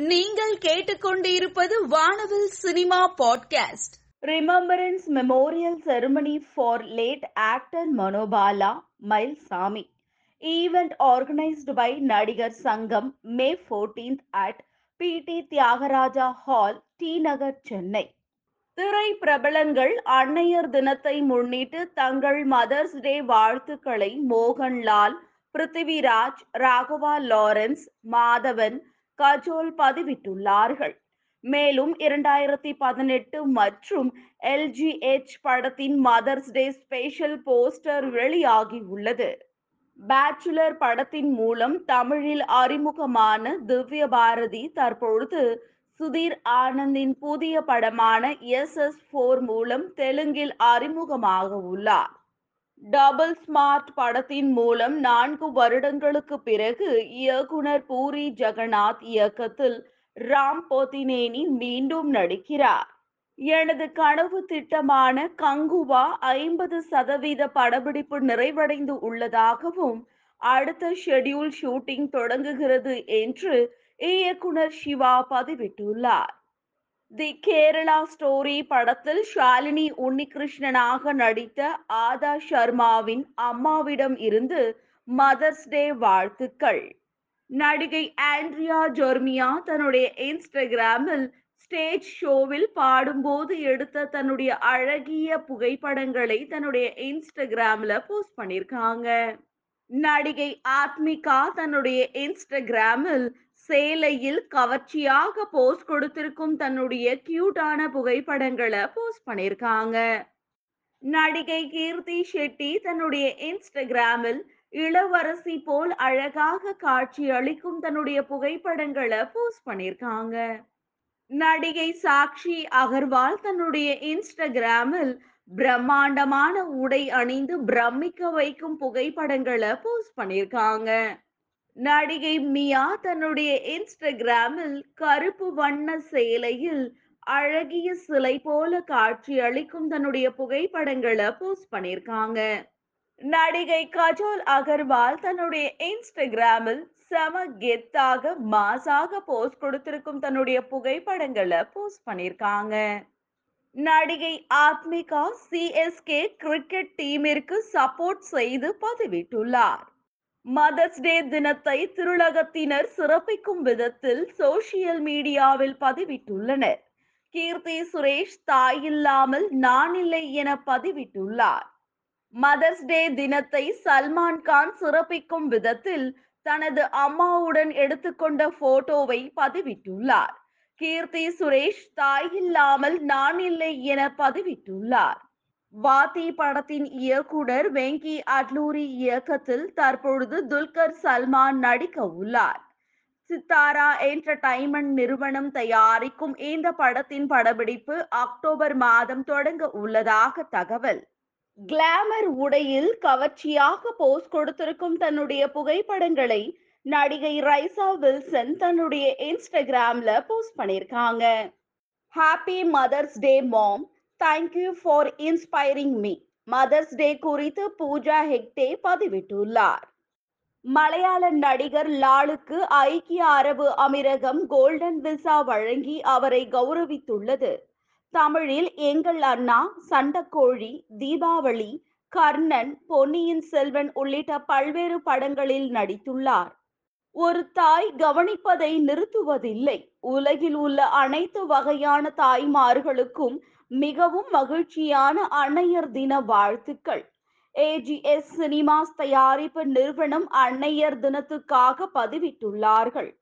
நீங்கள் கேட்டுக்கொண்டிருப்பது வானவில் cinema podcast remembrance memorial ceremony for late actor Manobala Mayilsamy event organised by Nadigar Sangam May fourteenth at P T Thyagaraja hall T Nagar Chennai திரை பிரபலங்கள் அன்னையர் தினத்தை முன்னிட்டு தங்கள் மதர்ஸ் டே வாழ்த்துக்களை மோகன்லால் பிருத்திவிராஜ் ராகவா லாரன்ஸ் மாதவன் கஜோல் பதிவிட்டுள்ளார்கள். மேலும் இரண்டாயிரத்தி பதினெட்டு மற்றும் எல்ஜிஎச் படத்தின் மதர்ஸ் டே ஸ்பெஷல் போஸ்டர் வெளியாகி உள்ளது பேச்சுலர் படத்தின் மூலம் தமிழில் அறிமுகமான திவ்ய பாரதி தற்பொழுது சுதீர் ஆனந்தின் புதிய படமான எஸ் எஸ் போர் மூலம் தெலுங்கில் அறிமுகமாக உள்ளார். டபுள் ஸ்மார்ட் படத்தின் மூலம் நான்கு வருடங்களுக்கு பிறகு இயக்குனர் பூரி ஜெகநாத் இயக்கத்தில் ராம் போத்தினேனி மீண்டும் நடிக்கிறார். எனது கனவு திட்டமான கங்குவா ஐம்பது சதவீத படப்பிடிப்பு நிறைவடைந்து உள்ளதாகவும் அடுத்த ஷெட்யூல் ஷூட்டிங் தொடங்குகிறது என்று இயக்குனர் சிவா பதிவிட்டுள்ளார். தி கேரளா ஸ்டோரி படத்தில் ஷாலினி உன்னிகிருஷ்ணனாக நடித்த ஆதா சர்மாவின் அம்மாவிடம் இருந்து மதர்ஸ் டே வாழ்த்துக்கள். நடிகை ஆண்ட்ரியா ஜொர்மியா தன்னுடைய இன்ஸ்டாகிராமில் ஸ்டேஜ் ஷோவில் பாடும்போது எடுத்த தன்னுடைய அழகிய புகைப்படங்களை தன்னுடைய இன்ஸ்டாகிராம்ல போஸ்ட் பண்ணியிருக்காங்க. நடிகை ஆத்மிகா தன்னுடைய இன்ஸ்டாகிராமில் சேலையில் கவர்ச்சியாக போஸ்ட் கொடுத்திருக்கும் தன்னுடைய கியூட்டான புகைப்படங்களை போஸ்ட் பண்ணியிருக்காங்க நடிகை கீர்த்தி ஷெட்டி தன்னுடைய இன்ஸ்டாகிராமில் இளவரசி போல் அழகாக காட்சி அளிக்கும் தன்னுடைய புகைப்படங்களை போஸ்ட் பண்ணியிருக்காங்க நடிகை சாக்ஷி அகர்வால் தன்னுடைய இன்ஸ்டாகிராமில் பிரம்மாண்டமான உடை அணிந்து பிரமிக்க வைக்கும் புகைப்படங்களை போஸ்ட் பண்ணியிருக்காங்க நடிகை மியா தன்னுடைய இன்ஸ்டாகிராமில் கருப்பு வண்ண சேலையில் அழகிய சிலை போல காட்சி அளிக்கும் தன்னுடைய புகைப்படங்களை போஸ்ட் பண்ணியிருக்காங்க. நடிகை கஜோல் அகர்வால் தன்னுடைய இன்ஸ்டாகிராமில் செம கெத்தாக மாசாக போஸ்ட் கொடுத்திருக்கும் தன்னுடைய புகைப்படங்களை போஸ்ட் பண்ணியிருக்காங்க. நடிகை ஆத்மிகா சிஎஸ்கே கிரிக்கெட் டீமிற்கு சப்போர்ட் செய்து பதிவிட்டுள்ளார். மதர்ஸ் டே தினத்தை திருலகத்தினர் சிறப்பிக்கும் விதத்தில் சோசியல் மீடியாவில் பதிவிட்டுள்ளனர். கீர்த்தி சுரேஷ் தாயில்லாமல் நான் இல்லை என பதிவிட்டுள்ளார். மதர்ஸ் டே தினத்தை சல்மான் கான் சிறப்பிக்கும் விதத்தில் தனது அம்மாவுடன் எடுத்துக்கொண்ட போட்டோவை பதிவிட்டுள்ளார். கீர்த்தி சுரேஷ் தாயில்லாமல் நான் இல்லை என பதிவிட்டுள்ளார். வாத்தி படத்தின் இயக்குனர் வெங்கி அட்லூரி இயக்கத்தில் தற்பொழுது துல்கர் சல்மான் நடிக்க உள்ளார். சித்தாரா என்டர்டைன்மெண்ட் நிறுவனம் தயாரிக்கும் இந்த படத்தின் படப்பிடிப்பு அக்டோபர் மாதம் தொடங்க உள்ளதாக தகவல். கிளாமர் உடையில் கவர்ச்சியாக போஸ்ட் கொடுத்திருக்கும் தன்னுடைய புகைப்படங்களை நடிகை ரைசா வில்சன் தன்னுடைய இன்ஸ்டாகிராம்ல போஸ்ட் பண்ணியிருக்காங்க. Happy mother's day mom thank you for inspiring me mother's day குறித்து பூஜா ஹெக்டே பதிவிட்டுள்ளார். மலையாள நடிகர் லாலுக்கு ஐக்கிய அரபு அமீரகம் கோல்டன் விசா வழங்கி அவரை கௌரவித்துள்ளது. தமிழில் எங்கள் அண்ணா சண்டக்கோழி தீபாவளி கர்ணன் பொன்னியின் செல்வன் உள்ளிட்ட பல்வேறு படங்களில் நடித்துள்ளார். ஒரு தாய் கவனிப்பதை நிறுத்துவதில்லை. உலகில் உள்ள அனைத்து வகையான தாய்மார்களுக்கும் மிகவும் மகிழ்ச்சியான அன்னையர் தின வாழ்த்துக்கள். ஏஜிஎஸ் சினிமாஸ் தயாரிப்பு நிறுவனம் அன்னையர் தினத்துக்காக பதிவிட்டுள்ளார்கள்.